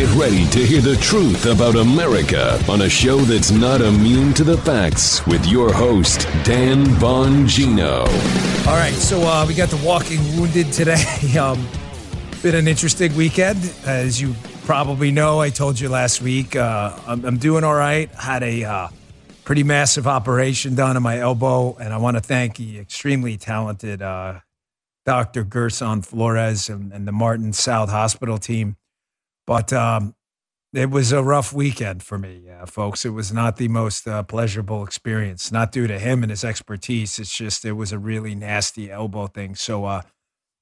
Get ready to hear the truth about America on a show that's not immune to the facts with your host, Dan Bongino. All right, so uh, we got the walking wounded today. um, been an interesting weekend. As you probably know, I told you last week, uh, I'm, I'm, doing all right. Had a uh, pretty massive operation done on my elbow, and I want to thank the extremely talented uh, Dr. Gerson Flores and, and, the Martin South Hospital team. But um, it was a rough weekend for me, uh, folks. It was not the most uh, pleasurable experience, not due to him and his expertise. It's just it was a really nasty elbow thing. So uh,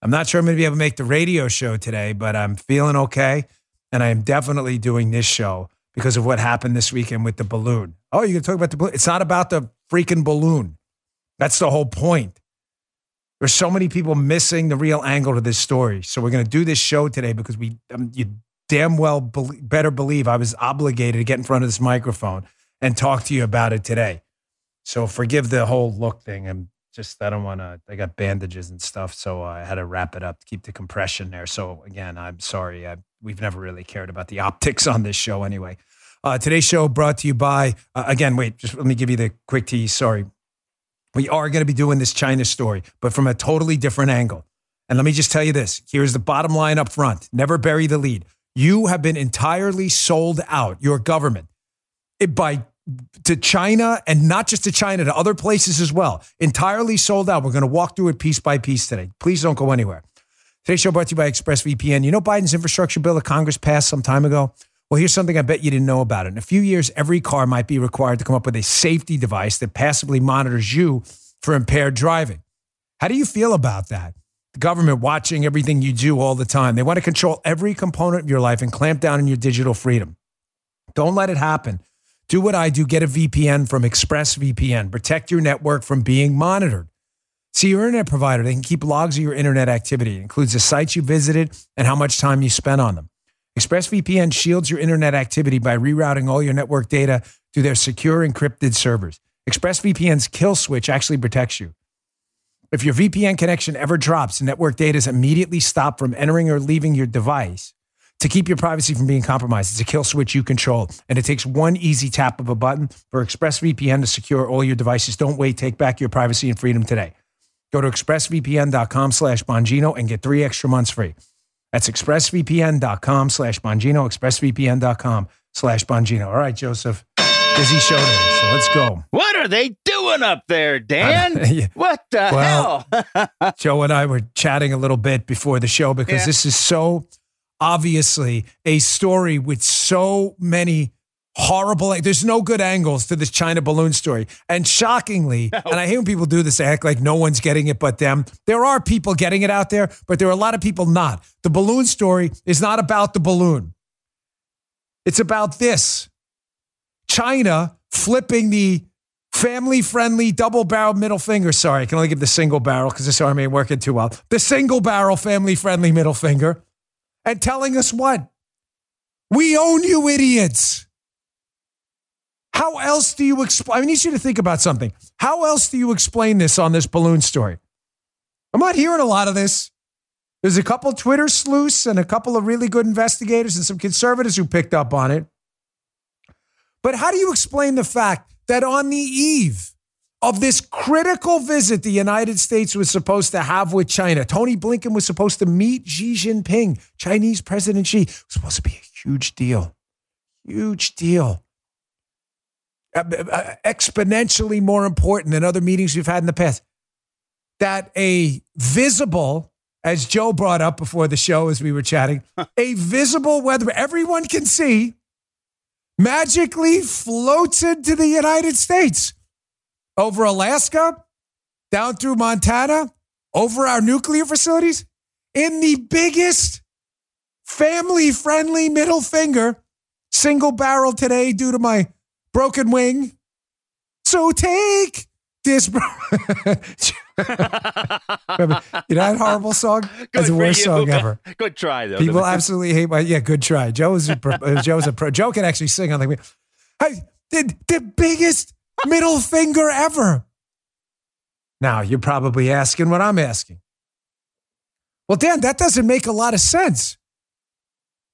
I'm not sure I'm going to be able to make the radio show today, but I'm feeling okay. And I am definitely doing this show because of what happened this weekend with the balloon. Oh, you're going to talk about the balloon? It's not about the freaking balloon. That's the whole point. There's so many people missing the real angle to this story. So we're going to do this show today because we, um, you damn well be- better believe I was obligated to get in front of this microphone and talk to you about it today. So forgive the whole look thing. I'm just, I don't want to, I got bandages and stuff. So I had to wrap it up to keep the compression there. So again, I'm sorry. I, we've never really cared about the optics on this show anyway. Uh, today's show brought to you by, uh, again, wait, just let me give you the quick tease. Sorry. We are going to be doing this China story, but from a totally different angle. And let me just tell you this here's the bottom line up front never bury the lead. You have been entirely sold out, your government, it, by to China and not just to China, to other places as well. Entirely sold out. We're going to walk through it piece by piece today. Please don't go anywhere. Today's show brought to you by ExpressVPN. You know Biden's infrastructure bill that Congress passed some time ago? Well, here's something I bet you didn't know about it. In a few years, every car might be required to come up with a safety device that passively monitors you for impaired driving. How do you feel about that? The government watching everything you do all the time. They want to control every component of your life and clamp down on your digital freedom. Don't let it happen. Do what I do get a VPN from ExpressVPN. Protect your network from being monitored. See your internet provider. They can keep logs of your internet activity. It includes the sites you visited and how much time you spent on them. ExpressVPN shields your internet activity by rerouting all your network data to their secure encrypted servers. ExpressVPN's kill switch actually protects you. If your VPN connection ever drops, network data is immediately stopped from entering or leaving your device to keep your privacy from being compromised. It's a kill switch you control, and it takes one easy tap of a button for ExpressVPN to secure all your devices. Don't wait. Take back your privacy and freedom today. Go to expressvpn.com slash Bongino and get three extra months free. That's expressvpn.com slash Bongino, expressvpn.com slash Bongino. All right, Joseph. Busy show today, so let's go. What are they doing up there, Dan? yeah. What the well, hell? Joe and I were chatting a little bit before the show because yeah. this is so obviously a story with so many horrible. There's no good angles to this China balloon story. And shockingly, no. and I hate when people do this, act like no one's getting it but them. There are people getting it out there, but there are a lot of people not. The balloon story is not about the balloon. It's about this China flipping the family friendly double barrel middle finger. Sorry, I can only give the single barrel because this arm ain't working too well. The single barrel family friendly middle finger and telling us what? We own you idiots. How else do you explain? I need you to think about something. How else do you explain this on this balloon story? I'm not hearing a lot of this. There's a couple Twitter sleuths and a couple of really good investigators and some conservatives who picked up on it. But how do you explain the fact that on the eve of this critical visit the United States was supposed to have with China, Tony Blinken was supposed to meet Xi Jinping, Chinese President Xi, it was supposed to be a huge deal, huge deal. Uh, uh, exponentially more important than other meetings we've had in the past. That a visible, as Joe brought up before the show as we were chatting, a visible weather everyone can see magically floats into the United States over Alaska, down through Montana, over our nuclear facilities in the biggest family friendly middle finger, single barrel today due to my broken wing. So take this. Bro- you know that horrible song? That's the worst song ever. Good try, though. People absolutely hate my. Yeah, good try. Joe is a pro, uh, Joe's a pro. Joe can actually sing on the. Hey, the, the biggest middle finger ever. Now you're probably asking what I'm asking. Well, Dan, that doesn't make a lot of sense.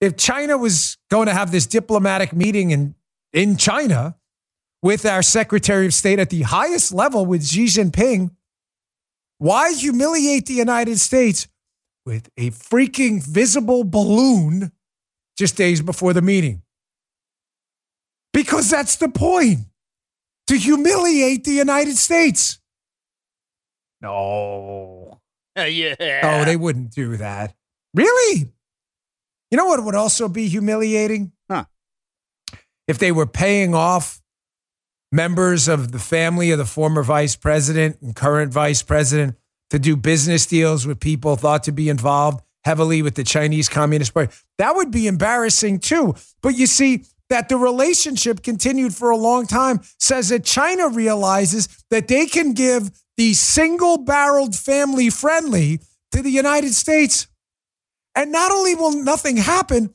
if China was going to have this diplomatic meeting in, in China with our Secretary of State at the highest level with Xi Jinping, why humiliate the United States with a freaking visible balloon just days before the meeting? Because that's the point to humiliate the United States. No. Yeah. Oh, they wouldn't do that. Really? You know what would also be humiliating? Huh. If they were paying off members of the family of the former vice president and current vice president to do business deals with people thought to be involved heavily with the Chinese Communist Party. That would be embarrassing too. But you see, that the relationship continued for a long time says that China realizes that they can give the single barreled family friendly to the United States and not only will nothing happen,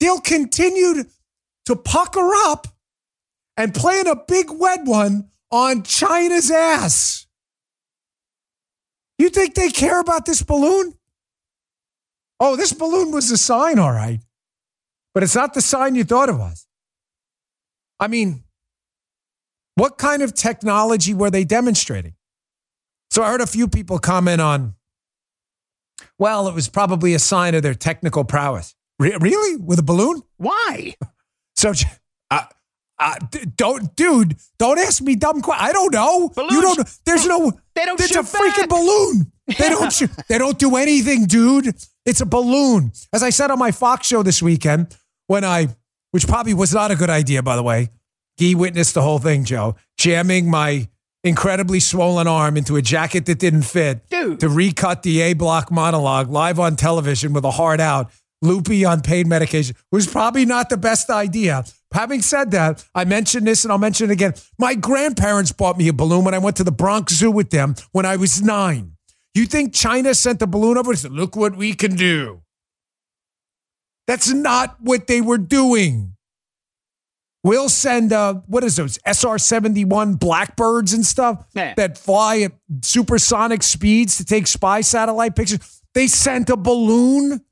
they'll continue to pucker up and playing a big wet one on China's ass. You think they care about this balloon? Oh, this balloon was a sign, all right. But it's not the sign you thought it was. I mean, what kind of technology were they demonstrating? So I heard a few people comment on well, it was probably a sign of their technical prowess. Re- really? With a balloon? Why? So, uh, d- don't, dude, don't ask me dumb questions. I don't know. Balloons, you don't. There's no. They don't It's a freaking back. balloon. They don't shoot. They don't do anything, dude. It's a balloon. As I said on my Fox show this weekend, when I, which probably was not a good idea, by the way. Guy witnessed the whole thing, Joe, jamming my incredibly swollen arm into a jacket that didn't fit Dude. to recut the A block monologue live on television with a heart out, loopy on pain medication was probably not the best idea. Having said that, I mentioned this and I'll mention it again. My grandparents bought me a balloon when I went to the Bronx Zoo with them when I was nine. You think China sent the balloon over and said, look what we can do? That's not what they were doing. We'll send uh, what is those SR seventy one Blackbirds and stuff that fly at supersonic speeds to take spy satellite pictures. They sent a balloon.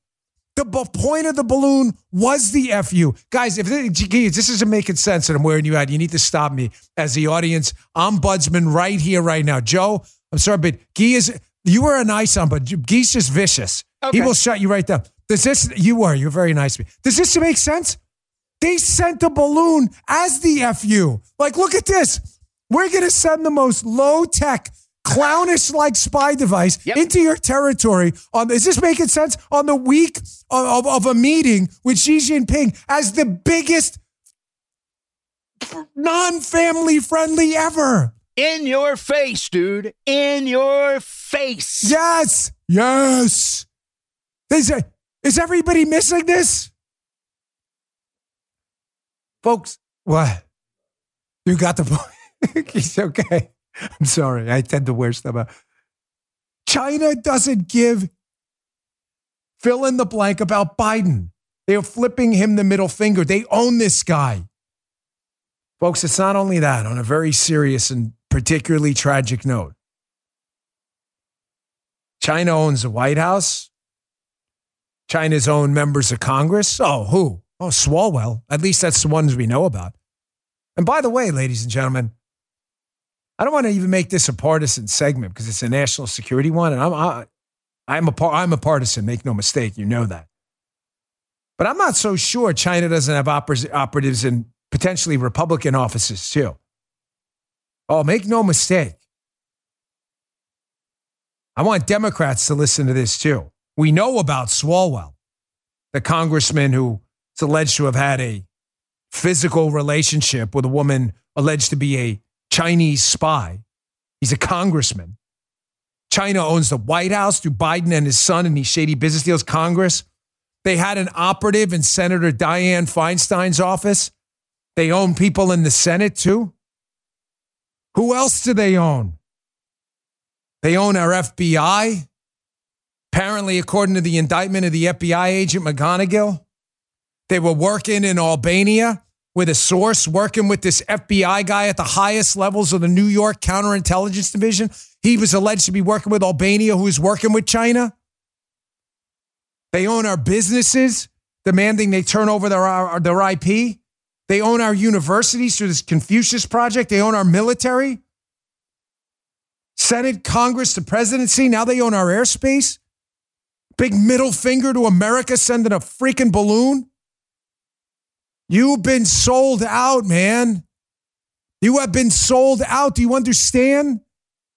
The b- point of the balloon was the fu guys. If this, this isn't making sense, and I'm wearing you out, you need to stop me as the audience ombudsman right here, right now. Joe, I'm sorry, but Guy is you were a nice ombudsman. Guy's just vicious. He will shut you right down. Does this? You were. You're very nice to me. Does this make sense? They sent a balloon as the FU. Like, look at this. We're going to send the most low tech, clownish like spy device Yep. into your territory. On is this making sense? On the week of, of, of a meeting with Xi Jinping as the biggest non family friendly ever. In your face, dude. In your face. Yes. Yes. Is, is everybody missing this? Folks, what? You got the point. He's okay. I'm sorry. I tend to wear stuff out. China doesn't give fill in the blank about Biden. They are flipping him the middle finger. They own this guy. Folks, it's not only that, on a very serious and particularly tragic note. China owns the White House. China's own members of Congress. Oh, who? Oh, Swalwell. At least that's the ones we know about. And by the way, ladies and gentlemen, I don't want to even make this a partisan segment because it's a national security one, and I'm I, I'm I'm a partisan. Make no mistake, you know that. But I'm not so sure China doesn't have oper- operatives in potentially Republican offices too. Oh, make no mistake. I want Democrats to listen to this too. We know about Swalwell, the congressman who is alleged to have had a physical relationship with a woman alleged to be a Chinese spy. He's a congressman. China owns the White House through Biden and his son in these shady business deals. Congress. They had an operative in Senator Dianne Feinstein's office. They own people in the Senate too. Who else do they own? They own our FBI. Apparently, according to the indictment of the FBI agent McGonigal, they were working in Albania with a source working with this FBI guy at the highest levels of the New York Counterintelligence Division. He was alleged to be working with Albania, who is working with China. They own our businesses. demanding they turn over their, their IP. They own our universities through this Confucius Project. They own our military. Senate, Congress, the presidency. Now they own our airspace. Big middle finger to America sending a freaking balloon. You've been sold out, man. You have been sold out. Do you understand?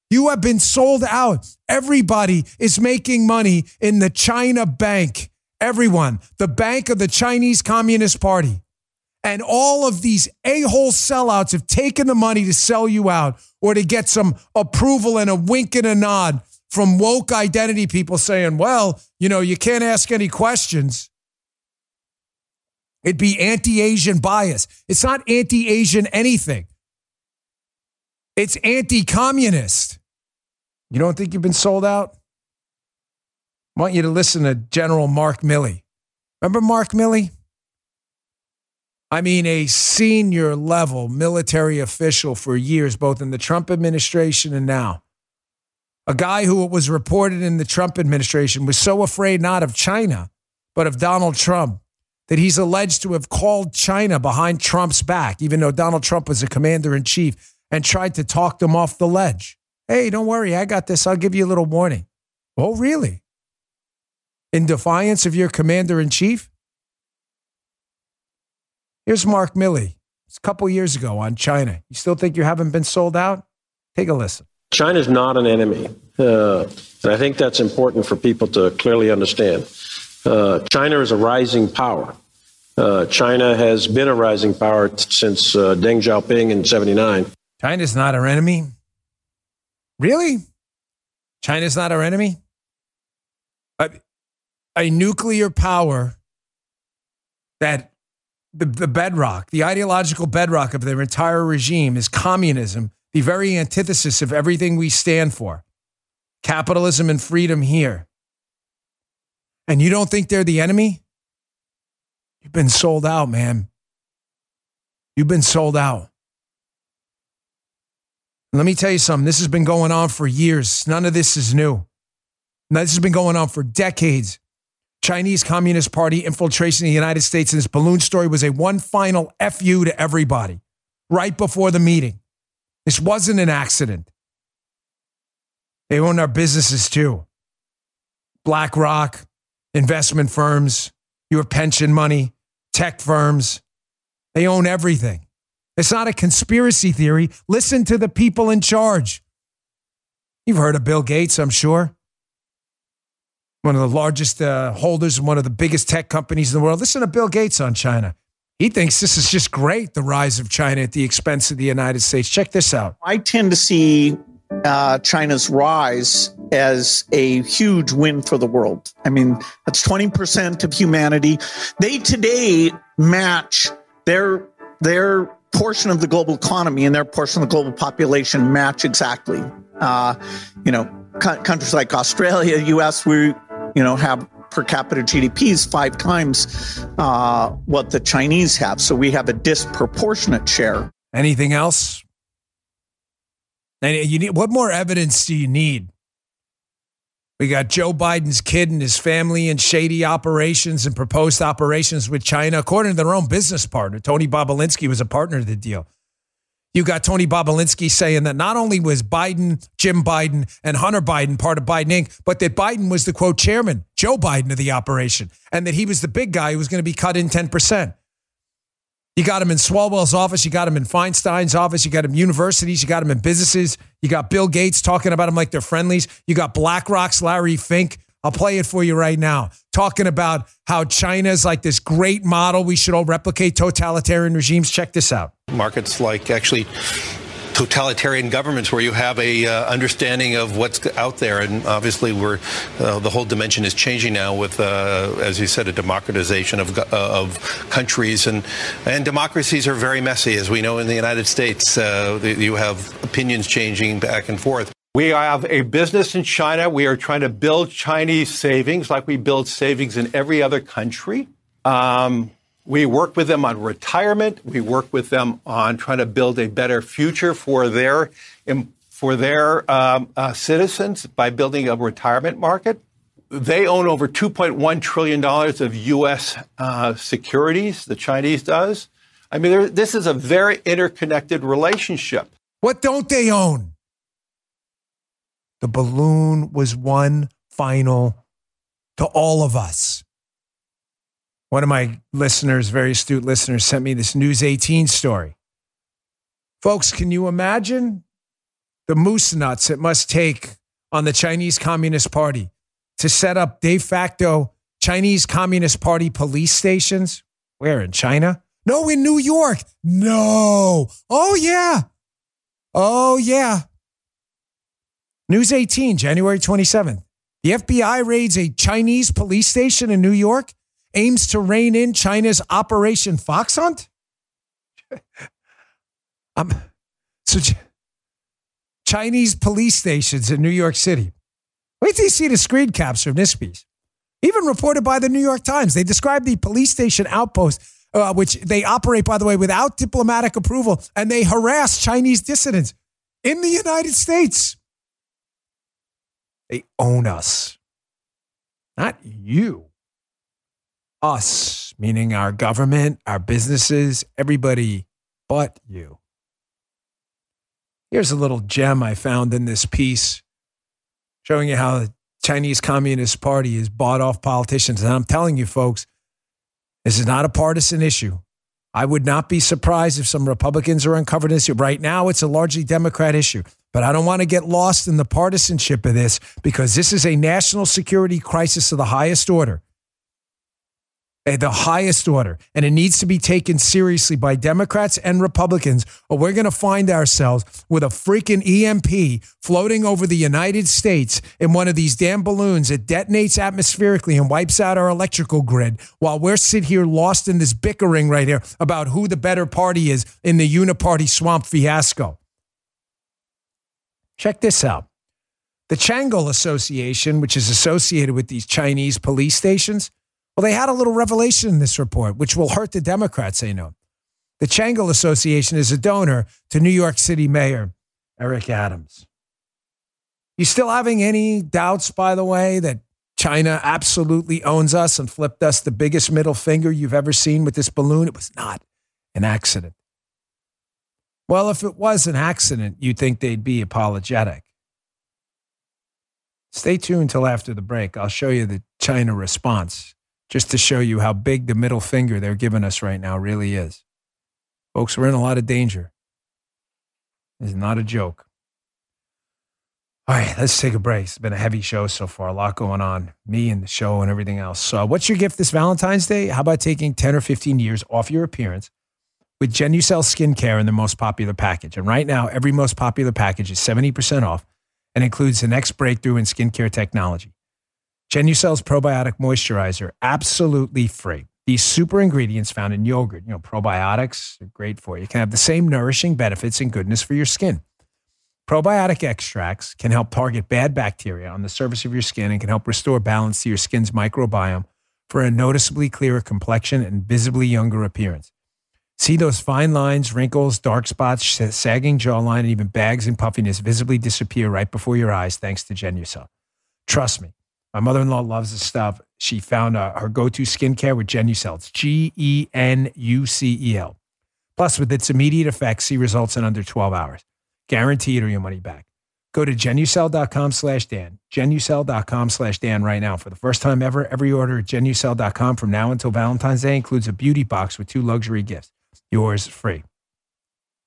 You have been sold out. Everybody is making money in the China bank. Everyone, the bank of the Chinese Communist Party. And all of these a hole sellouts have taken the money to sell you out or to get some approval and a wink and a nod from woke identity people saying, well, you know, you can't ask any questions. It'd be anti Asian bias. It's not anti Asian anything, it's anti communist. You don't think you've been sold out? I want you to listen to General Mark Milley. Remember Mark Milley? I mean, a senior level military official for years, both in the Trump administration and now. A guy who it was reported in the Trump administration was so afraid not of China, but of Donald Trump, that he's alleged to have called China behind Trump's back, even though Donald Trump was a commander in chief, and tried to talk them off the ledge. Hey, don't worry, I got this. I'll give you a little warning. Oh, really? In defiance of your commander in chief? Here's Mark Milley. It's a couple years ago on China. You still think you haven't been sold out? Take a listen. China is not an enemy. Uh, and I think that's important for people to clearly understand. Uh, China is a rising power. Uh, China has been a rising power t- since uh, Deng Xiaoping in 79. China's not our enemy. Really? China's not our enemy? A, a nuclear power that the, the bedrock, the ideological bedrock of their entire regime is communism, the very antithesis of everything we stand for capitalism and freedom here. And you don't think they're the enemy? You've been sold out, man. You've been sold out. Let me tell you something. This has been going on for years. None of this is new. Now, this has been going on for decades. Chinese Communist Party infiltration in the United States and this balloon story was a one final FU to everybody right before the meeting. This wasn't an accident. They own our businesses too. BlackRock, investment firms, your pension money, tech firms. They own everything. It's not a conspiracy theory. Listen to the people in charge. You've heard of Bill Gates, I'm sure. One of the largest uh, holders and one of the biggest tech companies in the world. Listen to Bill Gates on China. He thinks this is just great, the rise of China at the expense of the United States. Check this out. I tend to see uh, China's rise as a huge win for the world. I mean, that's 20% of humanity. They today match their their portion of the global economy and their portion of the global population match exactly. Uh, you know, countries like Australia, U.S., we you know have per capita GDPs five times uh, what the Chinese have, so we have a disproportionate share. Anything else? And you need what more evidence do you need? We got Joe Biden's kid and his family in shady operations and proposed operations with China, according to their own business partner. Tony Bobulinski was a partner to the deal. You got Tony Bobulinski saying that not only was Biden, Jim Biden, and Hunter Biden part of Biden Inc., but that Biden was the quote chairman, Joe Biden of the operation, and that he was the big guy who was going to be cut in 10%. You got him in Swalwell's office. You got him in Feinstein's office. You got him in universities. You got him in businesses. You got Bill Gates talking about him like they're friendlies. You got BlackRock's Larry Fink. I'll play it for you right now. Talking about how China is like this great model. We should all replicate totalitarian regimes. Check this out. Markets like actually totalitarian governments where you have a uh, understanding of what's out there and obviously we're uh, the whole dimension is changing now with uh, as you said a democratization of, uh, of countries and and democracies are very messy as we know in the United States uh, you have opinions changing back and forth we have a business in China. We are trying to build Chinese savings like we build savings in every other country. Um, we work with them on retirement. We work with them on trying to build a better future for their for their um, uh, citizens by building a retirement market. they own over $2.1 trillion of U.S. Uh, securities, the Chinese does. I mean, this is a very interconnected relationship. What don't they own? The balloon was one final to all of us. One of my listeners, very astute listeners, sent me this News 18 story. Folks, can you imagine the moose nuts it must take on the Chinese Communist Party to set up de facto Chinese Communist Party police stations? Where, in China? No, in New York. No. Oh, yeah. Oh, yeah. News 18, January 27th. The FBI raids a Chinese police station in New York, aims to rein in China's Operation Fox Hunt. um, so, Chinese police stations in New York City. Wait till you see the screen capture of this piece. Even reported by the New York Times, they describe the police station outpost, uh, which they operate, by the way, without diplomatic approval, and they harass Chinese dissidents in the United States. They own us, not you. Us, meaning our government, our businesses, everybody but you. Here's a little gem I found in this piece showing you how the Chinese Communist Party is bought off politicians. And I'm telling you, folks, this is not a partisan issue. I would not be surprised if some Republicans are uncovering this. issue. Right now, it's a largely Democrat issue. But I don't want to get lost in the partisanship of this because this is a national security crisis of the highest order Eh, the highest order, and it needs to be taken seriously by Democrats and Republicans, or we're going to find ourselves with a freaking EMP floating over the United States in one of these damn balloons that detonates atmospherically and wipes out our electrical grid while we're sit here lost in this bickering right here about who the better party is in the uniparty swamp fiasco. Check this out. The Changle Association, which is associated with these Chinese police stations, well, they had a little revelation in this report, which will hurt the Democrats, they know. The Changle Association is a donor to New York City Mayor Eric Adams. You still having any doubts, by the way, that China absolutely owns us and flipped us the biggest middle finger you've ever seen with this balloon? It was not an accident. Well, if it was an accident, you'd think they'd be apologetic. Stay tuned until after the break. I'll show you the China response just to show you how big the middle finger they're giving us right now really is. Folks, we're in a lot of danger. It's not a joke. All right, let's take a break. It's been a heavy show so far, a lot going on, me and the show and everything else. So, what's your gift this Valentine's Day? How about taking 10 or 15 years off your appearance with Genucel Skincare in their most popular package? And right now, every most popular package is 70% off and includes the next breakthrough in skincare technology. Genucel's probiotic moisturizer, absolutely free. These super ingredients found in yogurt, you know, probiotics are great for you, can have the same nourishing benefits and goodness for your skin. Probiotic extracts can help target bad bacteria on the surface of your skin and can help restore balance to your skin's microbiome for a noticeably clearer complexion and visibly younger appearance. See those fine lines, wrinkles, dark spots, sagging jawline, and even bags and puffiness visibly disappear right before your eyes thanks to Genucel. Trust me, my mother in law loves this stuff. She found uh, her go to skincare with Genucel. It's G E N U C E L. Plus, with its immediate effects, see results in under 12 hours. Guaranteed or your money back. Go to genucel.com slash Dan, genucel.com slash Dan right now. For the first time ever, every order at genucel.com from now until Valentine's Day includes a beauty box with two luxury gifts. Yours free.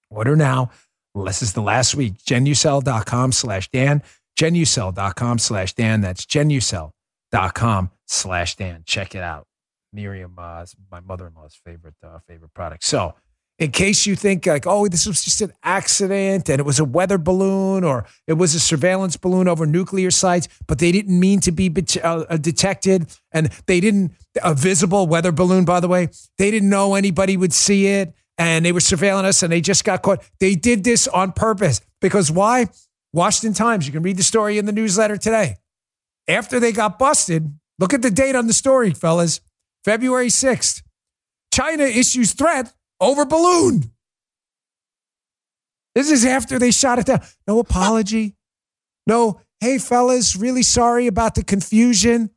Order now. This is the last week. genucel.com slash Dan genucel.com slash Dan. That's genucel.com slash Dan. Check it out. Miriam, uh, my mother-in-law's favorite, uh, favorite product. So in case you think like, oh, this was just an accident and it was a weather balloon or it was a surveillance balloon over nuclear sites, but they didn't mean to be uh, detected and they didn't, a visible weather balloon, by the way, they didn't know anybody would see it and they were surveilling us and they just got caught. They did this on purpose because why? Washington Times, you can read the story in the newsletter today. After they got busted, look at the date on the story, fellas. February 6th. China issues threat over balloon. This is after they shot it down. No apology. No, hey, fellas, really sorry about the confusion.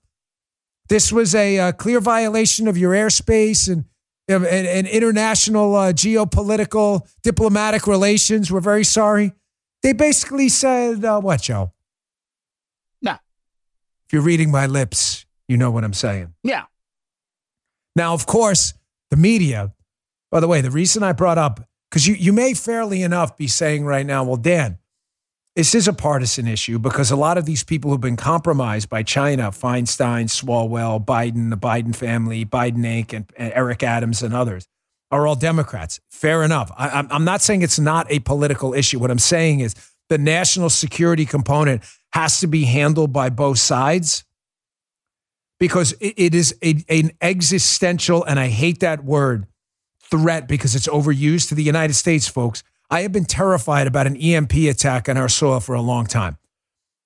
This was a, uh, clear violation of your airspace and, and, and international uh, geopolitical diplomatic relations. We're very sorry. They basically said, uh, what, Joe? No. If you're reading my lips, you know what I'm saying. Yeah. Now, of course, the media, by the way, the reason I brought up, because you, you may fairly enough be saying right now, well, Dan, this is a partisan issue because a lot of these people who've been compromised by China, Feinstein, Swalwell, Biden, the Biden family, Biden Inc., and, and Eric Adams and others, are all Democrats. Fair enough. I, I'm not saying it's not a political issue. What I'm saying is the national security component has to be handled by both sides because it, it is a, an existential, and I hate that word, threat because it's overused to the United States, folks. I have been terrified about an EMP attack on our soil for a long time.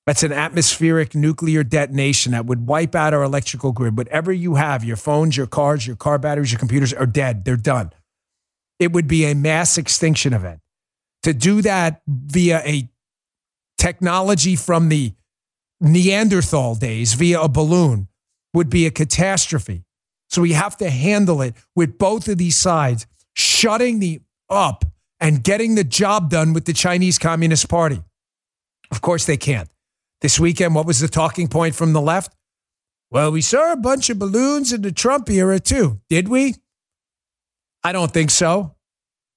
That's an atmospheric nuclear detonation that would wipe out our electrical grid. Whatever you have, your phones, your cars, your car batteries, your computers are dead. They're done. It would be a mass extinction event. To do that via a technology from the Neanderthal days, via a balloon, would be a catastrophe. So we have to handle it with both of these sides, shutting the up and getting the job done with the Chinese Communist Party. Of course, they can't. This weekend, what was the talking point from the left? Well, we saw a bunch of balloons in the Trump era too. Did we? I don't think so.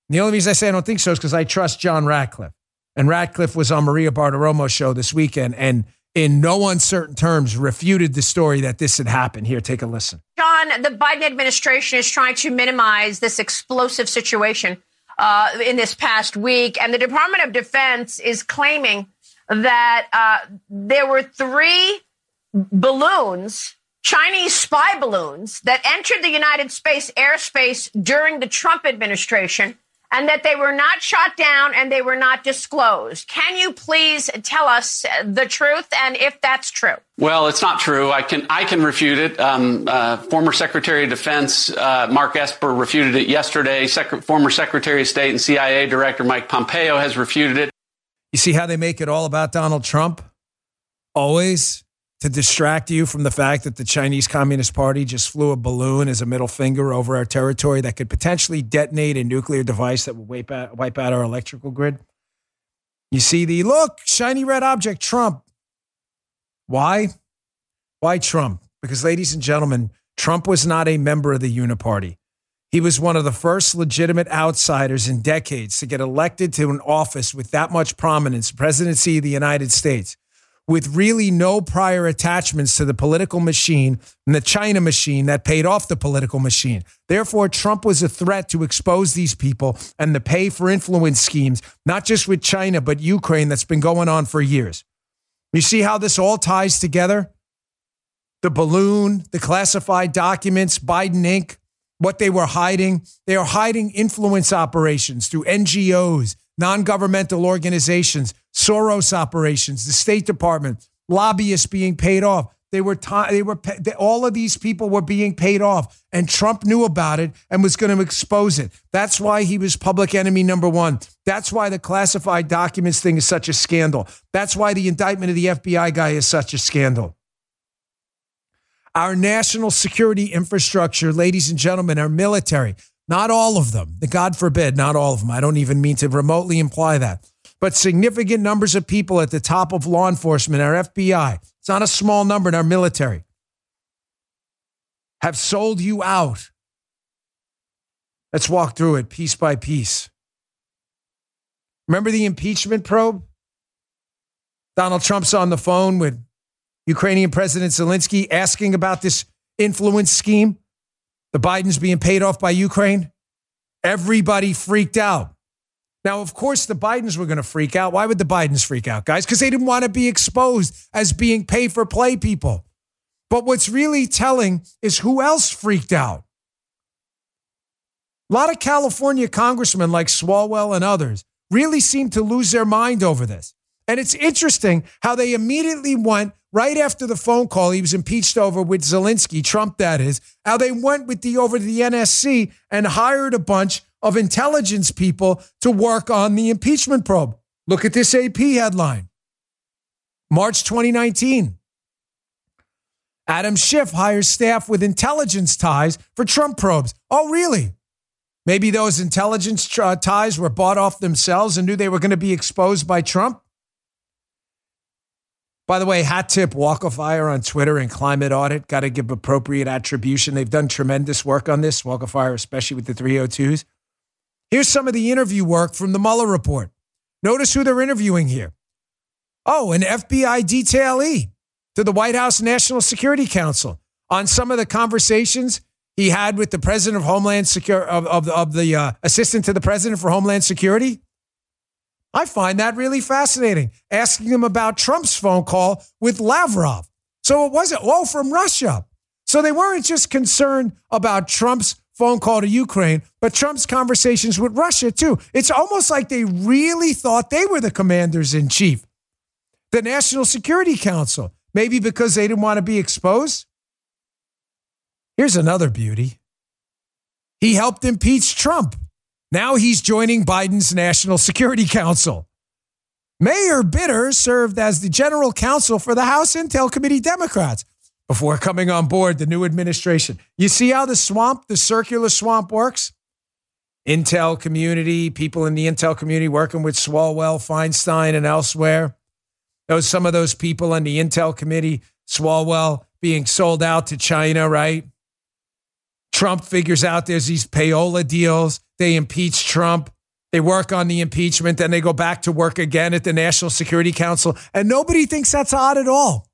The only reason I say I don't think so is because I trust John Ratcliffe. And Ratcliffe was on Maria Bartiromo's show this weekend. And in no uncertain terms, refuted the story that this had happened. Here, take a listen. John, the Biden administration is trying to minimize this explosive situation uh, in this past week, and the Department of Defense is claiming that uh, there were three balloons, Chinese spy balloons, that entered the United States airspace during the Trump administration and that they were not shot down and they were not disclosed. Can you please tell us the truth and if that's true? Well, it's not true. I can I can refute it. Um, uh, former Secretary of Defense uh, Mark Esper refuted it yesterday. Sec- former Secretary of State and CIA Director Mike Pompeo has refuted it. You see how they make it all about Donald Trump? Always to distract you from the fact that the Chinese Communist Party just flew a balloon as a middle finger over our territory that could potentially detonate a nuclear device that would wipe out, wipe out our electrical grid. You see the look, shiny red object, Trump. Why? Why Trump? Because, ladies and gentlemen, Trump was not a member of the Uniparty. He was one of the first legitimate outsiders in decades to get elected to an office with that much prominence, presidency of the United States with really no prior attachments to the political machine and the China machine that paid off the political machine. Therefore, Trump was a threat to expose these people and the pay for influence schemes, not just with China, but Ukraine that's been going on for years. You see how this all ties together? The balloon, the classified documents, Biden Inc., what they were hiding. They are hiding influence operations through NGOs, non governmental organizations, Soros operations, the State Department, lobbyists being paid off. They were, t- they were, they, all of these people were being paid off, and Trump knew about it and was going to expose it. That's why he was public enemy number one. That's why the classified documents thing is such a scandal. That's why the indictment of the FBI guy is such a scandal. Our national security infrastructure, ladies and gentlemen, our military, not all of them, God forbid, not all of them. I don't even mean to remotely imply that but significant numbers of people at the top of law enforcement, our FBI, it's not a small number in our military, have sold you out. Let's walk through it piece by piece. Remember the impeachment probe? Donald Trump's on the phone with Ukrainian President Zelensky asking about this influence scheme. The Bidens being paid off by Ukraine. Everybody freaked out. Now, of course, the Bidens were going to freak out. Why would the Bidens freak out, guys? Because they didn't want to be exposed as being pay for play people. But what's really telling is who else freaked out. A lot of California congressmen like Swalwell and others really seem to lose their mind over this. And it's interesting how they immediately went right after the phone call he was impeached over with Zelensky, Trump that is, how they went with the over to the NSC and hired a bunch of intelligence people to work on the impeachment probe. Look at this AP headline. March 2019. Adam Schiff hires staff with intelligence ties for Trump probes. Oh, really? Maybe those intelligence uh, ties were bought off themselves and knew they were going to be exposed by Trump? By the way, hat tip Walkafyre on Twitter and Climate Audit. Got to give appropriate attribution. They've done tremendous work on this, Walkafyre, especially with the 302s. Here's some of the interview work from the Mueller report. Notice who they're interviewing here. Oh, an FBI detailee to the White House National Security Council on some of the conversations he had with the president of Homeland Security, of, of, of the uh, assistant to the president for Homeland Security. I find that really fascinating. Asking him about Trump's phone call with Lavrov. So it wasn't, all from Russia. So they weren't just concerned about Trump's phone call to Ukraine, but Trump's conversations with Russia too. It's almost like they really thought they were the commanders in chief. The National Security Council, maybe because they didn't want to be exposed. Here's another beauty. He helped impeach Trump. Now he's joining Biden's National Security Council. Maher Bitar served as the general counsel for the House Intel Committee Democrats before coming on board the new administration. You see how the swamp, the circular swamp works? Intel community, people in the Intel community working with Swalwell, Feinstein, and elsewhere. Those some of those people on the Intel committee, Swalwell being sold out to China, right? Trump figures out there's these payola deals. They impeach Trump. They work on the impeachment. Then they go back to work again at the National Security Council. And nobody thinks that's odd at all.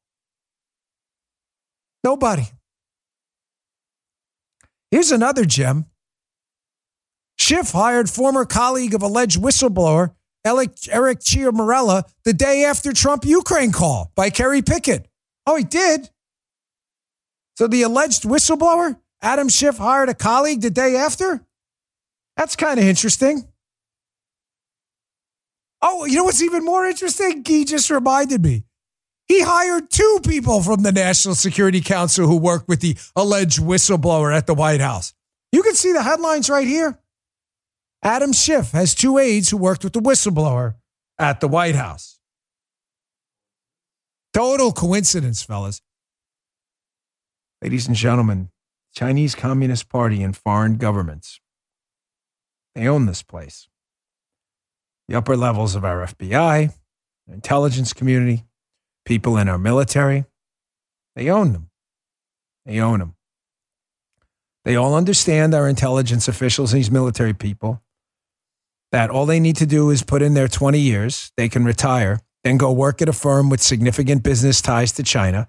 Nobody. Here's another gem. Schiff hired former colleague of alleged whistleblower Eric, Ciaramella the day after Trump Ukraine call by Kerry Picket. Oh, he did. So the alleged whistleblower Adam Schiff hired a colleague the day after? That's kind of interesting. Oh, you know what's even more interesting? He just reminded me. He hired two people from the National Security Council who worked with the alleged whistleblower at the White House. You can see the headlines right here. Adam Schiff has two aides who worked with the whistleblower at the White House. Total coincidence, fellas. Ladies and gentlemen, Chinese Communist Party and foreign governments. They own this place. The upper levels of our FBI, intelligence community, people in our military, they own them. They own them. They all understand our intelligence officials these military people that all they need to do is put in their 20 years, they can retire, then go work at a firm with significant business ties to China.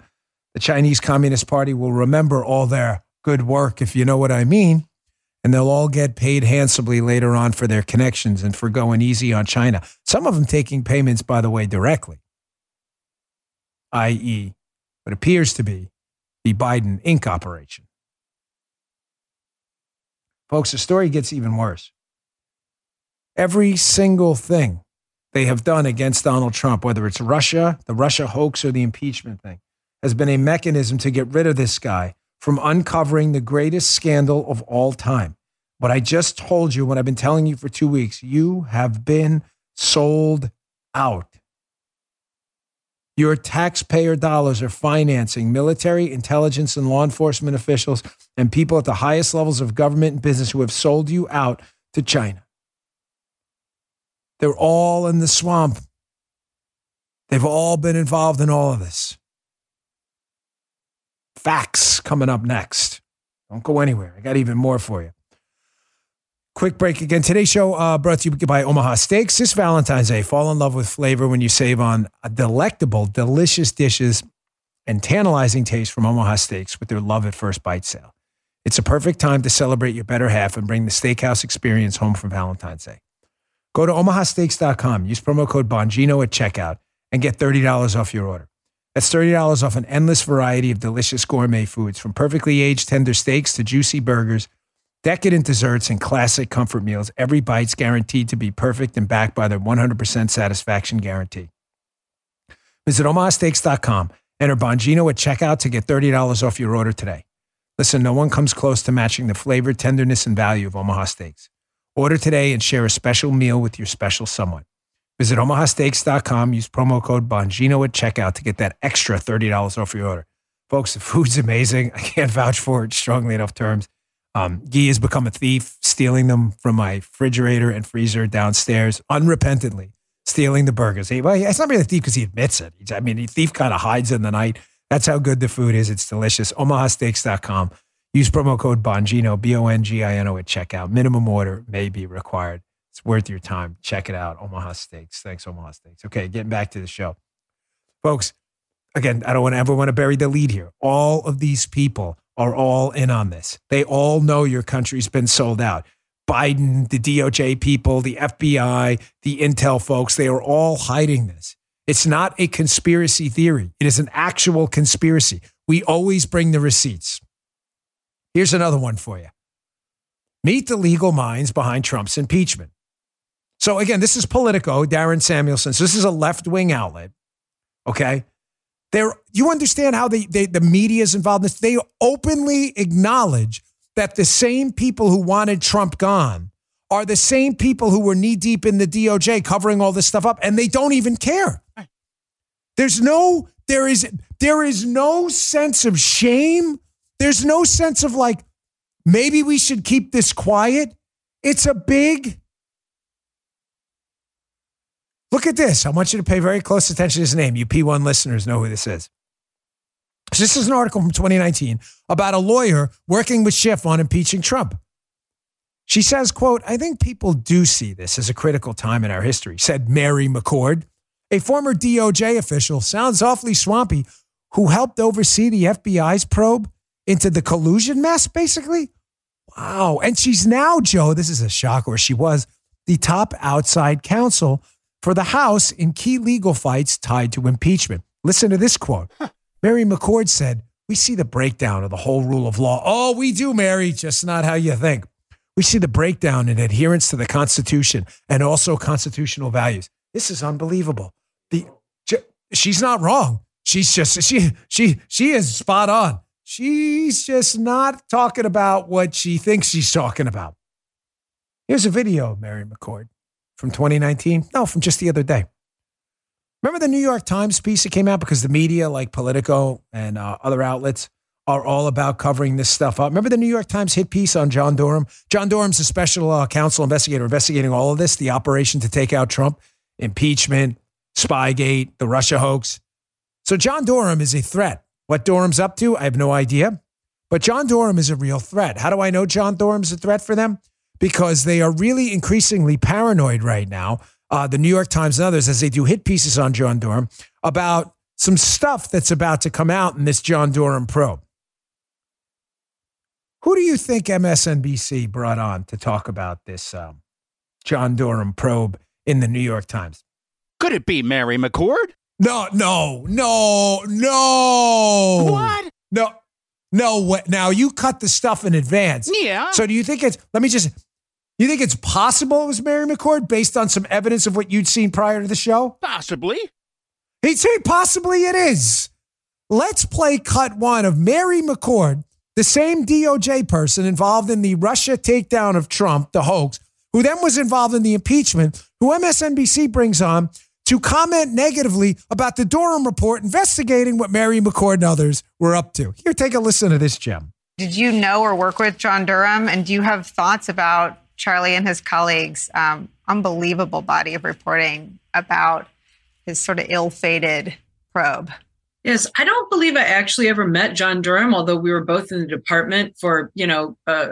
The Chinese Communist Party will remember all their good work, if you know what I mean. And they'll all get paid handsomely later on for their connections and for going easy on China. Some of them taking payments, by the way, directly, i.e., what appears to be the Biden Inc. operation. Folks, the story gets even worse. Every single thing they have done against Donald Trump, whether it's Russia, the Russia hoax, or the impeachment thing, has been a mechanism to get rid of this guy from uncovering the greatest scandal of all time. What I just told you, what I've been telling you for two weeks, you have been sold out. Your taxpayer dollars are financing military, intelligence, and law enforcement officials and people at the highest levels of government and business who have sold you out to China. They're all in the swamp. They've all been involved in all of this. Facts coming up next. Don't go anywhere. I got even more for you. Quick break again. Today's show uh, brought to you by Omaha Steaks. This Valentine's Day, fall in love with flavor when you save on delectable, delicious dishes and tantalizing taste from Omaha Steaks with their Love at First Bite sale. It's a perfect time to celebrate your better half and bring the steakhouse experience home for Valentine's Day. Go to omahasteaks.com, use promo code Bongino at checkout, and get $30 off your order. That's $30 off an endless variety of delicious gourmet foods, from perfectly aged tender steaks to juicy burgers, decadent desserts, and classic comfort meals. Every bite's guaranteed to be perfect and backed by their 100% satisfaction guarantee. Visit omahasteaks.com. Enter Bongino at checkout to get $30 off your order today. Listen, no one comes close to matching the flavor, tenderness, and value of Omaha Steaks. Order today and share a special meal with your special someone. Visit omahasteaks.com. Use promo code Bongino at checkout to get that extra $30 off your order. Folks, the food's amazing. I can't vouch for it strongly enough terms. Um, Guy has become a thief, stealing them from my refrigerator and freezer downstairs unrepentantly, stealing the burgers. He, well, it's not really a thief because he admits it. I mean, the thief kind of hides in the night. That's how good the food is. It's delicious. OmahaSteaks.com. Use promo code Bongino, B O N G I N O at checkout. Minimum order may be required. It's worth your time. Check it out. Omaha Steaks. Thanks, Omaha Steaks. Okay, getting back to the show. Folks, again, I don't want to ever want to bury the lead here. All of these people are all in on this. They all know your country's been sold out. Biden, the DOJ people, the FBI, the intel folks, they are all hiding this. It's not a conspiracy theory. It is an actual conspiracy. We always bring the receipts. Here's another one for you. Meet the legal minds behind Trump's impeachment. So again, this is Politico, Darren Samuelsohn. So this is a left-wing outlet. Okay. They're, you understand how they, they, the media is involved in this? They openly acknowledge that the same people who wanted Trump gone are the same people who were knee deep in the DOJ covering all this stuff up, and they don't even care. There's no, there is, there is no sense of shame. There's no sense of like, maybe we should keep this quiet. It's a big Look at this. I want you to pay very close attention to his name. You P1 listeners know who this is. So this is an article from 2019 about a lawyer working with Schiff on impeaching Trump. She says, quote, I think people do see this as a critical time in our history, said Mary McCord, a former DOJ official, sounds awfully swampy, who helped oversee the FBI's probe into the collusion mess, basically. Wow. And she's now, Joe, this is a shock, or she was the top outside counsel for the House in key legal fights tied to impeachment. Listen to this quote. Mary McCord said, We see the breakdown of the whole rule of law. Oh, we do, Mary, just not how you think. We see the breakdown in adherence to the Constitution and also constitutional values. This is unbelievable. The she's not wrong. She's just she she she is spot on. She's just not talking about what she thinks she's talking about. Here's a video of Mary McCord from 2019? No, from just the other day. Remember the New York Times piece that came out because the media, like Politico and uh, other outlets, are all about covering this stuff up. Remember the New York Times hit piece on John Durham? John Durham's a special uh, counsel investigator investigating all of this, the operation to take out Trump, impeachment, Spygate, the Russia hoax. So John Durham is a threat. What Durham's up to, I have no idea. But John Durham is a real threat. How do I know John Durham's a threat for them? Because they are really increasingly paranoid right now. Uh, the New York Times and others, as they do hit pieces on John Durham about some stuff that's about to come out in this John Durham probe. Who do you think MSNBC brought on to talk about this um, John Durham probe in the New York Times? Could it be Mary McCord? No, no, no, no. What? No, no. What? Now you cut the stuff in advance. Yeah. So do you think it's? Let me just you think it's possible it was Mary McCord based on some evidence of what you'd seen prior to the show? Possibly. He'd say possibly it is. Let's play cut one of Mary McCord, the same DOJ person involved in the Russia takedown of Trump, the hoax, who then was involved in the impeachment, who MSNBC brings on to comment negatively about the Durham report investigating what Mary McCord and others were up to. Here, take a listen to this gem. Did you know or work with John Durham? And do you have thoughts about Charlie and his colleagues' um, unbelievable body of reporting about his sort of ill fated probe. Yes, I don't believe I actually ever met John Durham, although we were both in the department for, you know, uh,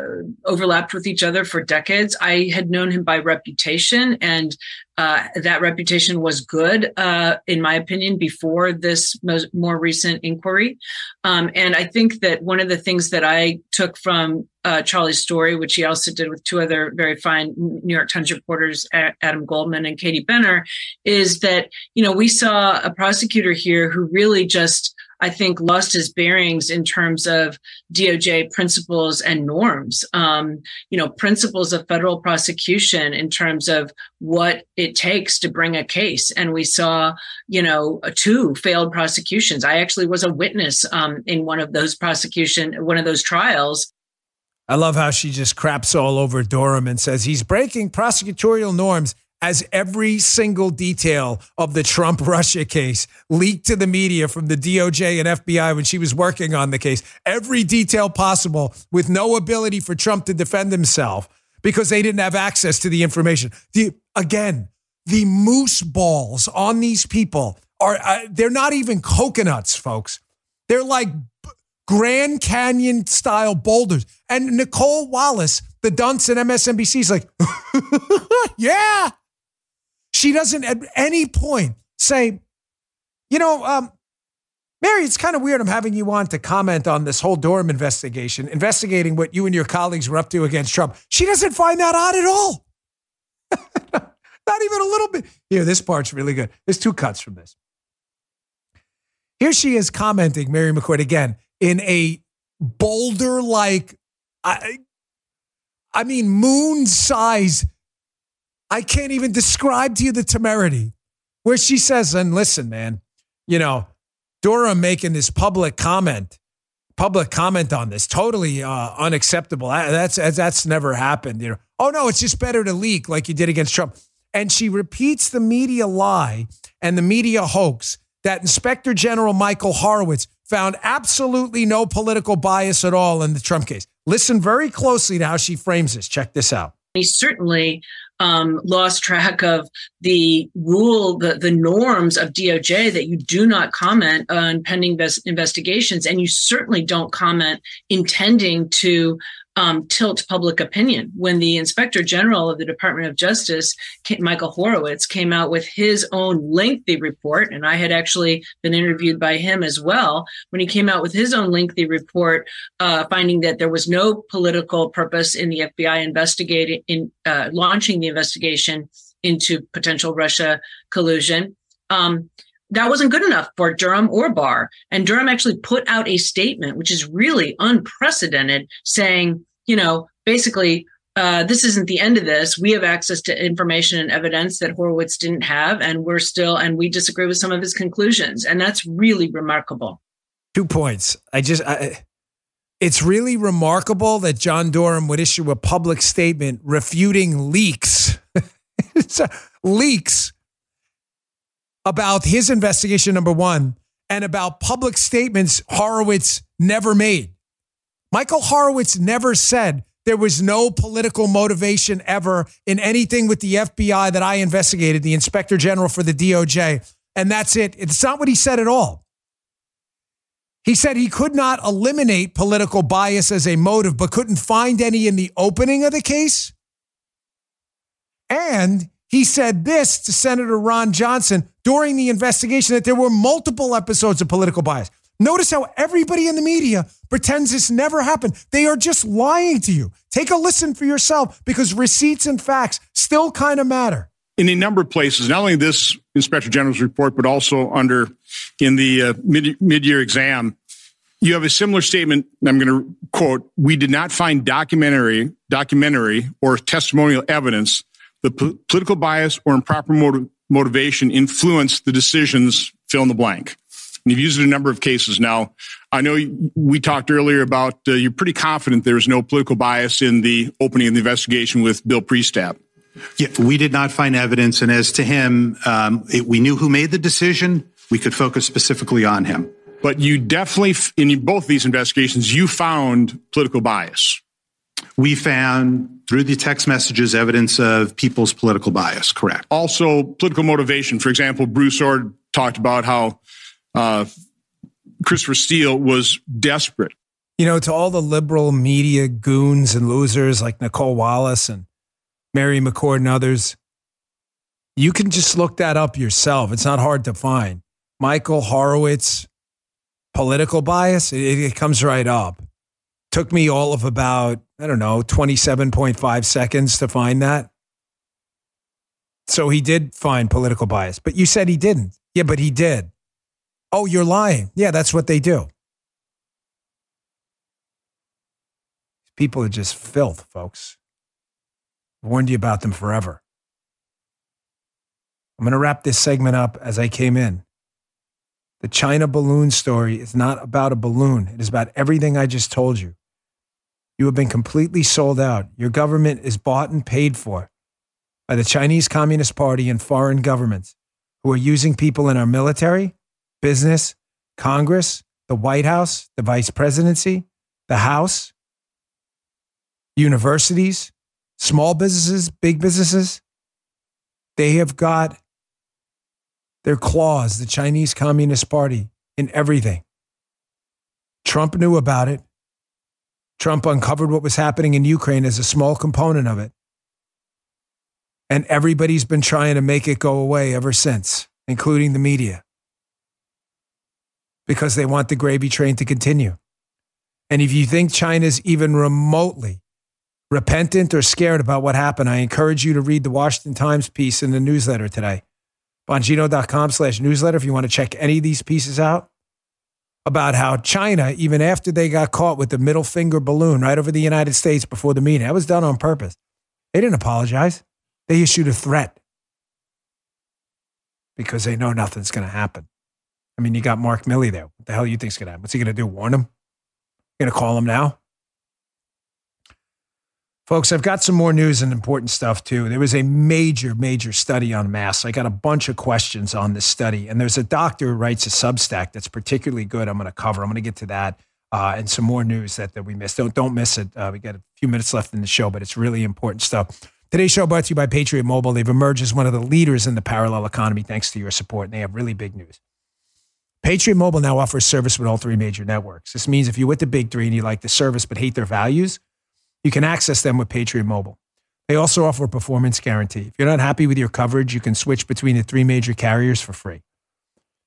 overlapped with each other for decades. I had known him by reputation, and uh, that reputation was good, uh, in my opinion, before this most, more recent inquiry. Um, and I think that one of the things that I took from uh, Charlie's story, which he also did with two other very fine New York Times reporters, Adam Goldman and Katie Benner, is that, you know, we saw a prosecutor here who really just, I think, lost his bearings in terms of DOJ principles and norms, um, you know, principles of federal prosecution in terms of what it takes to bring a case. And we saw, you know, two failed prosecutions. I actually was a witness um, in one of those prosecution, one of those trials I love how she just craps all over Durham and says he's breaking prosecutorial norms as every single detail of the Trump Russia case leaked to the media from the DOJ and FBI when she was working on the case. Every detail possible with no ability for Trump to defend himself because they didn't have access to the information. The, again, the moose balls on these people are, uh, they're not even coconuts, folks. They're like Grand Canyon style boulders. And Nicolle Wallace, the dunce at MSNBC, is like, yeah. She doesn't at any point say, you know, um, Mary, it's kind of weird I'm having you on to comment on this whole Durham investigation, investigating what you and your colleagues were up to against Trump. She doesn't find that odd at all. Not even a little bit. Here, this part's really good. There's two cuts from this. Here she is commenting, Mary McCord, again, in a boulder like, I, I mean, moon size. I can't even describe to you the temerity where she says, and listen, man, you know, Durham making this public comment, public comment on this, totally uh, unacceptable. That's, that's never happened. You know, oh no, it's just better to leak like you did against Trump. And she repeats the media lie and the media hoax that Inspector General Michael Horowitz found absolutely no political bias at all in the Trump case. Listen very closely to how she frames this. Check this out. He certainly um, lost track of the rule, the, the norms of DOJ that you do not comment on pending investigations, and you certainly don't comment intending to um, tilt public opinion. When the Inspector General of the Department of Justice, Michael Horowitz, came out with his own lengthy report, and I had actually been interviewed by him as well, when he came out with his own lengthy report, uh, finding that there was no political purpose in the FBI investigating, in uh, launching the investigation into potential Russia collusion. Um, that wasn't good enough for Durham or Barr. And Durham actually put out a statement, which is really unprecedented, saying, you know, basically, uh, this isn't the end of this. We have access to information and evidence that Horowitz didn't have, and we're still, and we disagree with some of his conclusions. And that's really remarkable. Two points. I just, I, it's really remarkable that John Durham would issue a public statement refuting leaks. leaks about his investigation, number one, and about public statements Horowitz never made. Michael Horowitz never said there was no political motivation ever in anything with the FBI that I investigated, the inspector general for the DOJ. And that's it. It's not what he said at all. He said he could not eliminate political bias as a motive, but couldn't find any in the opening of the case. And he said this to Senator Ron Johnson during the investigation that there were multiple episodes of political bias. Notice how everybody in the media pretends this never happened. They are just lying to you. Take a listen for yourself because receipts and facts still kind of matter. In a number of places, not only this Inspector General's report, but also under in the uh, mid, mid-year exam, you have a similar statement. I'm going to quote: "We did not find documentary, documentary, or testimonial evidence the po- political bias or improper motiv- motivation influence the decisions fill in the blank. And you've used it in a number of cases. Now, I know we talked earlier about uh, you're pretty confident there was no political bias in the opening of the investigation with Bill Priestap. Yeah, we did not find evidence. And as to him, um, it, we knew who made the decision. We could focus specifically on him. But you definitely, in both these investigations, you found political bias we found through the text messages evidence of people's political bias. Correct. Also, political motivation. For example, Bruce Ohr talked about how uh, Christopher Steele was desperate. You know, to all the liberal media goons and losers like Nicolle Wallace and Mary McCord and others, you can just look that up yourself. It's not hard to find. Michael Horowitz, political bias, it, it comes right up. Took me all of about, I don't know, 27.5 seconds to find that. So he did find political bias, but you said he didn't. Yeah, but he did. Oh, you're lying. Yeah, that's what they do. People are just filth, folks. Warned you about them forever. I'm going to wrap this segment up as I came in. The China balloon story is not about a balloon, it is about everything I just told you. You have been completely sold out. Your government is bought and paid for. by the Chinese Communist Party and foreign governments who are using people in our military, business, Congress, the White House, the vice presidency, the House, universities, small businesses, big businesses. They have got their claws, the Chinese Communist Party, in everything. Trump knew about it. Trump uncovered what was happening in Ukraine as a small component of it. And everybody's been trying to make it go away ever since, including the media, because they want the gravy train to continue. And if you think China's even remotely repentant or scared about what happened, I encourage you to read the Washington Times piece in the newsletter today. Bongino.com slash newsletter if you want to check any of these pieces out about how China, even after they got caught with the middle finger balloon right over the United States before the meeting, that was done on purpose. They didn't apologize. They issued a threat because they know nothing's going to happen. I mean, you got Mark Milley there. What the hell you think's going to happen? What's he going to do? Warn him? Going to call him now? Folks, I've got some more news and important stuff too. There was a major, major study on masks. I got a bunch of questions on this study, and there's a doctor who writes a Substack that's particularly good. I'm going to cover. I'm going to get to that uh, and some more news that, that we missed. Don't don't miss it. Uh, we got a few minutes left in the show, but it's really important stuff. Today's show brought to you by Patriot Mobile. They've emerged as one of the leaders in the parallel economy thanks to your support, and they have really big news. Patriot Mobile now offers service with all three major networks. This means if you're with the big three and you like the service but hate their values you can access them with Patriot Mobile. They also offer a performance guarantee. If you're not happy with your coverage, you can switch between the three major carriers for free.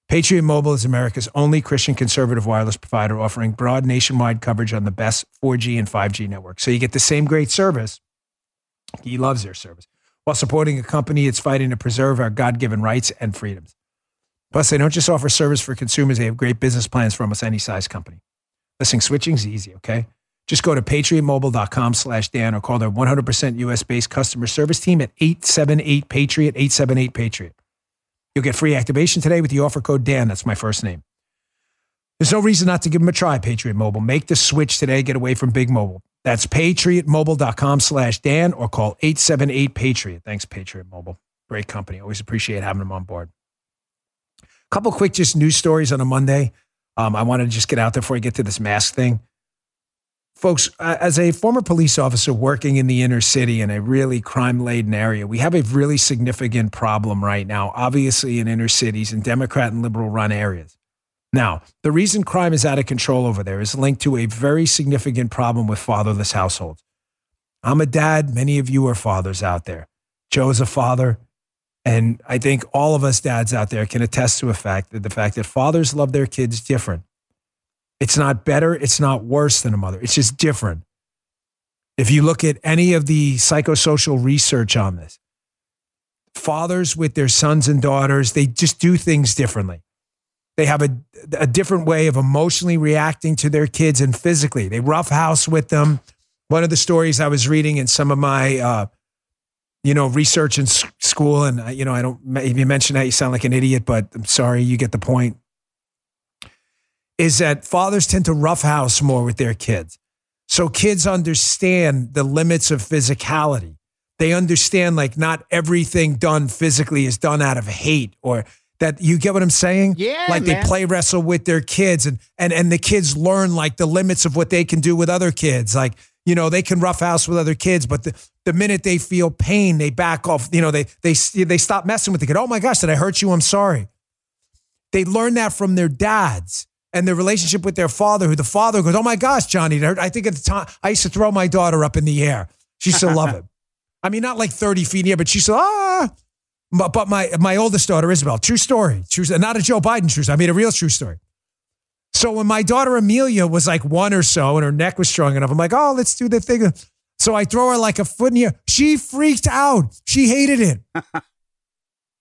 Patriot Mobile is America's only Christian conservative wireless provider offering broad nationwide coverage on the best 4G and 5G networks. So you get the same great service. He loves their service while supporting a company that's fighting to preserve our God given rights and freedoms. Plus, they don't just offer service for consumers, they have great business plans for almost any size company. Listen, switching's easy, okay? Just go to patriotmobile.com slash Dan or call their 100% US based customer service team at 878 Patriot, 878 Patriot. You'll get free activation today with the offer code Dan. That's my first name. There's no reason not to give them a try, Patriot Mobile. Make the switch today. Get away from Big Mobile. That's patriotmobile.com slash Dan or call 878 Patriot. Thanks, Patriot Mobile. Great company. Always appreciate having them on board. A couple quick just news stories on a Monday. Um, I want to just get out there before I get to this mask thing folks, as a former police officer working in the inner city in a really crime laden area, we have a really significant problem right now, obviously in inner cities and Democrat and liberal run areas. Now, the reason crime is out of control over there is linked to a very significant problem with fatherless households. I'm a dad. Many of you are fathers out there. Joe's a father. And I think all of us dads out there can attest to a fact that the fact that fathers love their kids different it's not better, it's not worse than a mother. It's just different. If you look at any of the psychosocial research on this, fathers with their sons and daughters, they just do things differently. They have a, a different way of emotionally reacting to their kids and physically. They roughhouse with them. One of the stories I was reading in some of my, uh, you know, research in school, and you know, I don't. You mention that, you sound like an idiot, but I'm sorry, you get the point is that fathers tend to roughhouse more with their kids. So kids understand the limits of physicality. They understand like not everything done physically is done out of hate or that you get what I'm saying? Yeah. Like man. they play wrestle with their kids and and and the kids learn like the limits of what they can do with other kids. Like, you know, they can roughhouse with other kids, but the, the minute they feel pain, they back off. You know, they they they stop messing with the kid. Oh my gosh, did I hurt you? I'm sorry. They learn that from their dads and their relationship with their father, who the father goes, Oh my gosh, Johnny, I think at the time I used to throw my daughter up in the air. She used to love it. I mean, not like 30 feet in the air, but she said, ah. But, but my, my oldest daughter, Isabel, true story. True, not a Joe Biden true story. I mean, a real true story. So when my daughter Amelia was like one or so and her neck was strong enough, I'm like, oh, let's do the thing. So I throw her like a foot in the air. She freaked out. She hated it.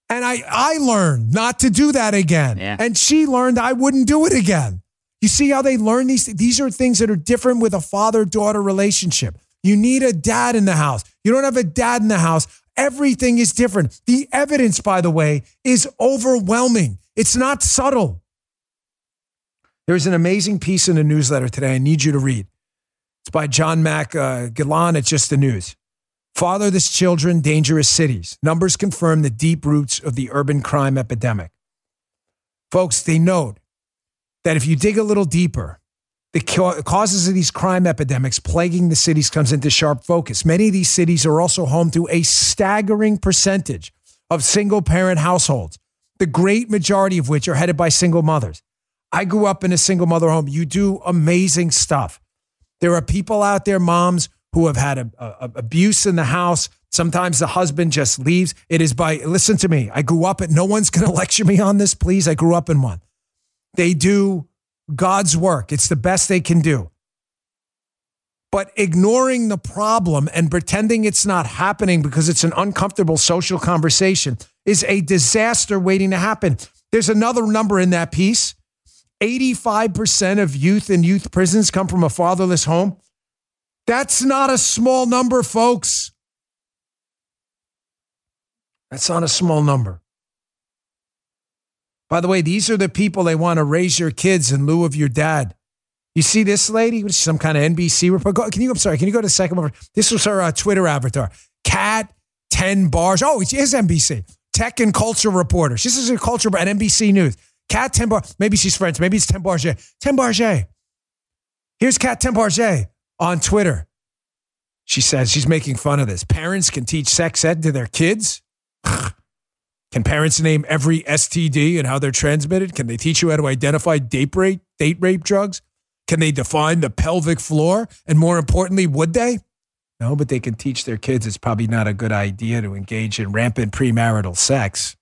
And I, I learned not to do that again. Yeah. And she learned I wouldn't do it again. You see how they learn these? These are things that are different with a father daughter relationship. You need a dad in the house. You don't have a dad in the house. Everything is different. The evidence, by the way, is overwhelming. It's not subtle. There's an amazing piece in the newsletter today I need you to read. It's by John Mac uh, Gillan at Just the News. Fatherless children, dangerous cities. Numbers confirm the deep roots of the urban crime epidemic. Folks, they note that if you dig a little deeper, the causes of these crime epidemics plaguing the cities comes into sharp focus. Many of these cities are also home to a staggering percentage of single parent households, the great majority of which are headed by single mothers. I grew up in a single mother home. You do amazing stuff. There are people out there, moms, who have had a, a, abuse in the house. Sometimes the husband just leaves. It is by, listen to me, I grew up, and no one's going to lecture me on this, please. I grew up in one. They do God's work. It's the best they can do. But ignoring the problem and pretending it's not happening because it's an uncomfortable social conversation is a disaster waiting to happen. There's another number in that piece 85% of youth in youth prisons come from a fatherless home. That's not a small number, folks. That's not a small number. By the way, these are the people they want to raise your kids in lieu of your dad. You see this lady? which is Some kind of NBC report. Can you? I'm sorry. Can you go to the second one? This was her uh, Twitter avatar. Cat ten bars. Oh, she is NBC tech and culture reporter. This is a culture at NBC News. Cat ten bar. Maybe she's French. Maybe it's ten Barget. Ten Barget. Here's Cat ten Barget on Twitter. She says she's making fun of this. Parents can teach sex ed to their kids. Can parents name every STD and how they're transmitted? Can they teach you how to identify date rape, date rape drugs? Can they define the pelvic floor? And more importantly, would they? No, but they can teach their kids it's probably not a good idea to engage in rampant premarital sex.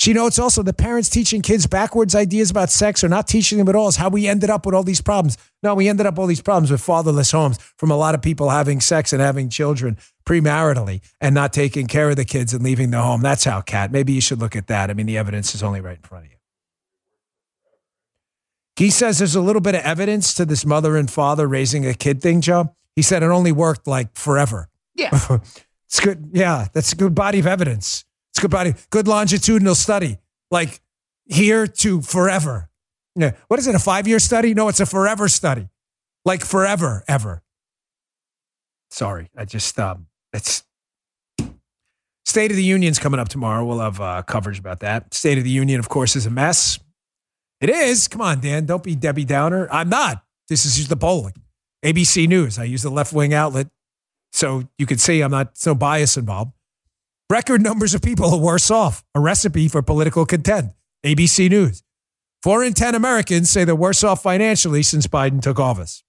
She notes also the parents teaching kids backwards ideas about sex or not teaching them at all is how we ended up with all these problems. No, we ended up all these problems with fatherless homes from a lot of people having sex and having children premaritally and not taking care of the kids and leaving the home. That's how, Cat. Maybe you should look at that. I mean, the evidence is only right in front of you. He says there's a little bit of evidence to this mother and father raising a kid thing, Joe. He said it only worked like forever. Yeah. it's good. Yeah, that's a good body of evidence. Good body, good longitudinal study, like here to forever. Yeah. What is it? A five year study? No, it's a forever study, like forever, ever. Sorry, I just um, it's State of the Union's coming up tomorrow. We'll have uh, coverage about that. State of the Union, of course, is a mess. It is. Come on, Dan. Don't be Debbie Downer. I'm not. This is just the polling. ABC News. I use the left wing outlet, so you can see I'm not so bias involved. Record numbers of people are worse off. A recipe for political content. ABC News. Four in 10 Americans say they're worse off financially since Biden took office.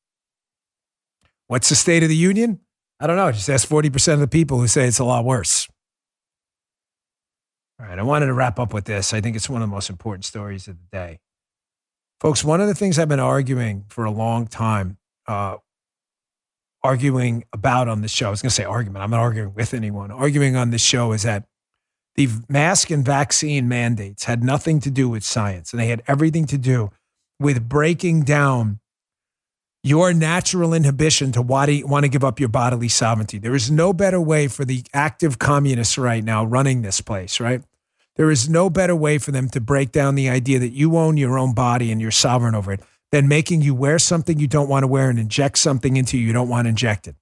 What's the State of the Union? I don't know. Just ask 40% of the people who say it's a lot worse. All right. I wanted to wrap up with this. I think it's one of the most important stories of the day. Folks, one of the things I've been arguing for a long time uh, arguing about on this show. I was going to say argument. I'm not arguing with anyone. Arguing on this show is that the mask and vaccine mandates had nothing to do with science, and they had everything to do with breaking down your natural inhibition to want to give up your bodily sovereignty. There is no better way for the active communists right now running this place, right? There is no better way for them to break down the idea that you own your own body and you're sovereign over it than making you wear something you don't want to wear and inject something into you you don't want injected.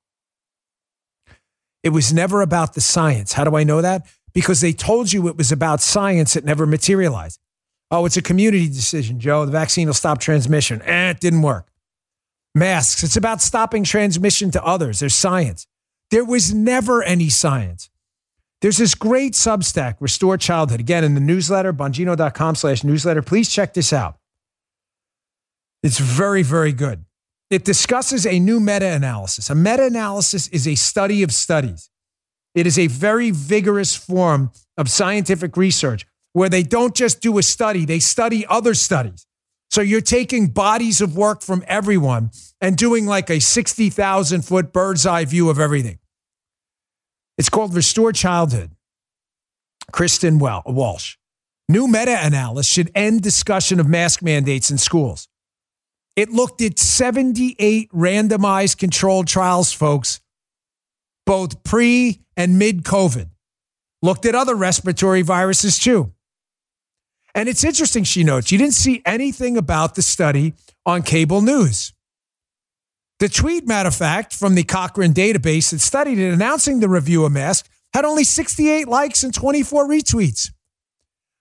It was never about the science. How do I know that? Because they told you it was about science, it never materialized. Oh, it's a community decision, Joe. The vaccine will stop transmission. Eh, it didn't work. Masks, it's about stopping transmission to others. There's science. There was never any science. There's this great Substack, Restore Childhood. Again, in the newsletter, bongino.com slash newsletter. Please check this out. It's very, very good. It discusses a new meta analysis. A meta analysis is a study of studies. It is a very vigorous form of scientific research where they don't just do a study, they study other studies. So you're taking bodies of work from everyone and doing like a 60,000 foot bird's eye view of everything. It's called Restore Childhood. Kristen Walsh. New meta analysis should end discussion of mask mandates in schools. It looked at 78 randomized controlled trials, folks, both pre and mid COVID. Looked at other respiratory viruses too. And it's interesting, she notes, you didn't see anything about the study on cable news. The tweet, matter of fact, from the Cochrane database that studied it announcing the review of masks had only 68 likes and 24 retweets.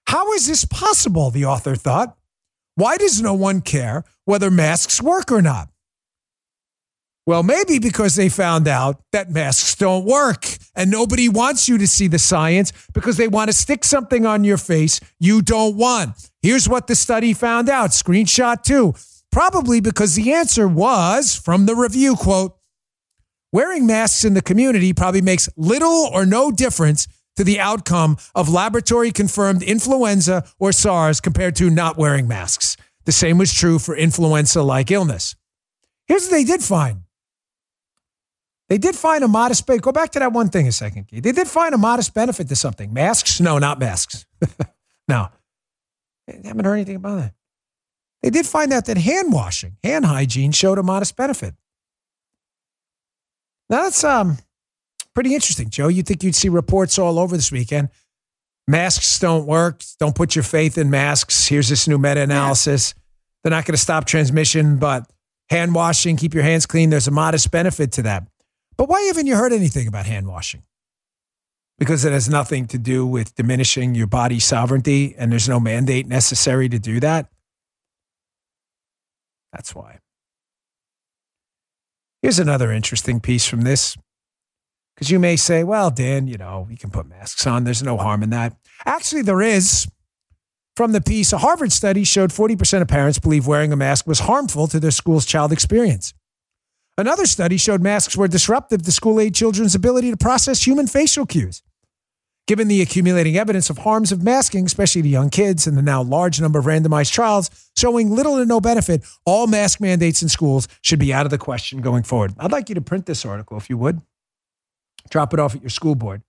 How is this possible? The author thought. Why does no one care whether masks work or not? Well, maybe because they found out that masks don't work and nobody wants you to see the science because they want to stick something on your face you don't want. Here's what the study found out. Screenshot two. Probably because the answer was from the review quote, wearing masks in the community probably makes little or no difference to the outcome of laboratory confirmed influenza or SARS compared to not wearing masks. The same was true for influenza like illness. Here's what they did find they did find a modest benefit. Go back to that one thing a second. They did find a modest benefit to something. Masks? No, not masks. no. I haven't heard anything about that. They did find out that hand washing, hand hygiene showed a modest benefit. Now that's um pretty interesting, Joe. You think you'd see reports all over this weekend. Masks don't work. Don't put your faith in masks. Here's this new meta analysis. Yeah. They're not going to stop transmission, but hand washing, keep your hands clean. There's a modest benefit to that. But why haven't you heard anything about hand washing? Because it has nothing to do with diminishing your body sovereignty, and there's no mandate necessary to do that. That's why. Here's another interesting piece from this. Because you may say, well, Dan, you know, you can put masks on. There's no harm in that. Actually, there is. From the piece, a Harvard study showed 40% of parents believe wearing a mask was harmful to their school's child experience. Another study showed masks were disruptive to school age children's ability to process human facial cues. Given the accumulating evidence of harms of masking, especially to young kids, and the now large number of randomized trials showing little to no benefit, all mask mandates in schools should be out of the question going forward. I'd like you to print this article if you would. Drop it off at your school board.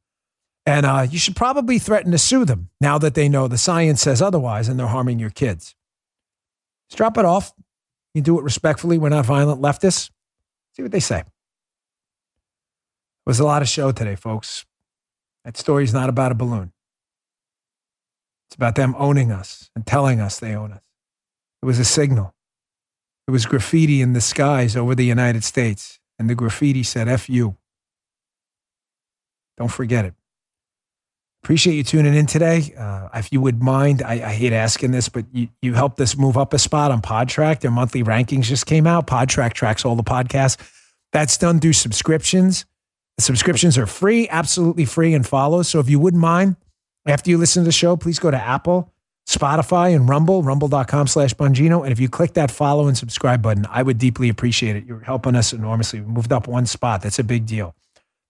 And uh, you should probably threaten to sue them now that they know the science says otherwise and they're harming your kids. Just drop it off. You do it respectfully. We're not violent leftists. See what they say. It was a lot of show today, folks. That story's not about a balloon. It's about them owning us and telling us they own us. It was a signal. It was graffiti in the skies over the United States, and the graffiti said, F you. Don't forget it. Appreciate you tuning in today. Uh, if you would mind, I, I, hate asking this, but you, you helped us move up a spot on Podtrac. Their monthly rankings just came out. Podtrac tracks all the podcasts. That's done through subscriptions. The subscriptions are free, absolutely free, and follow. So if you wouldn't mind, after you listen to the show, please go to Apple, Spotify, and Rumble, rumble.com slash Bongino. And if you click that follow and subscribe button, I would deeply appreciate it. You're helping us enormously. We moved up one spot. That's a big deal.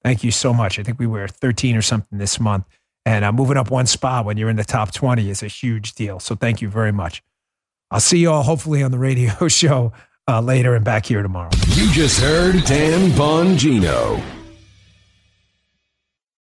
Thank you so much. I think we were 13 or something this month. And uh, moving up one spot when you're in the top 20 is a huge deal. So thank you very much. I'll see you all hopefully on the radio show uh, later and back here tomorrow. You just heard Dan Bongino.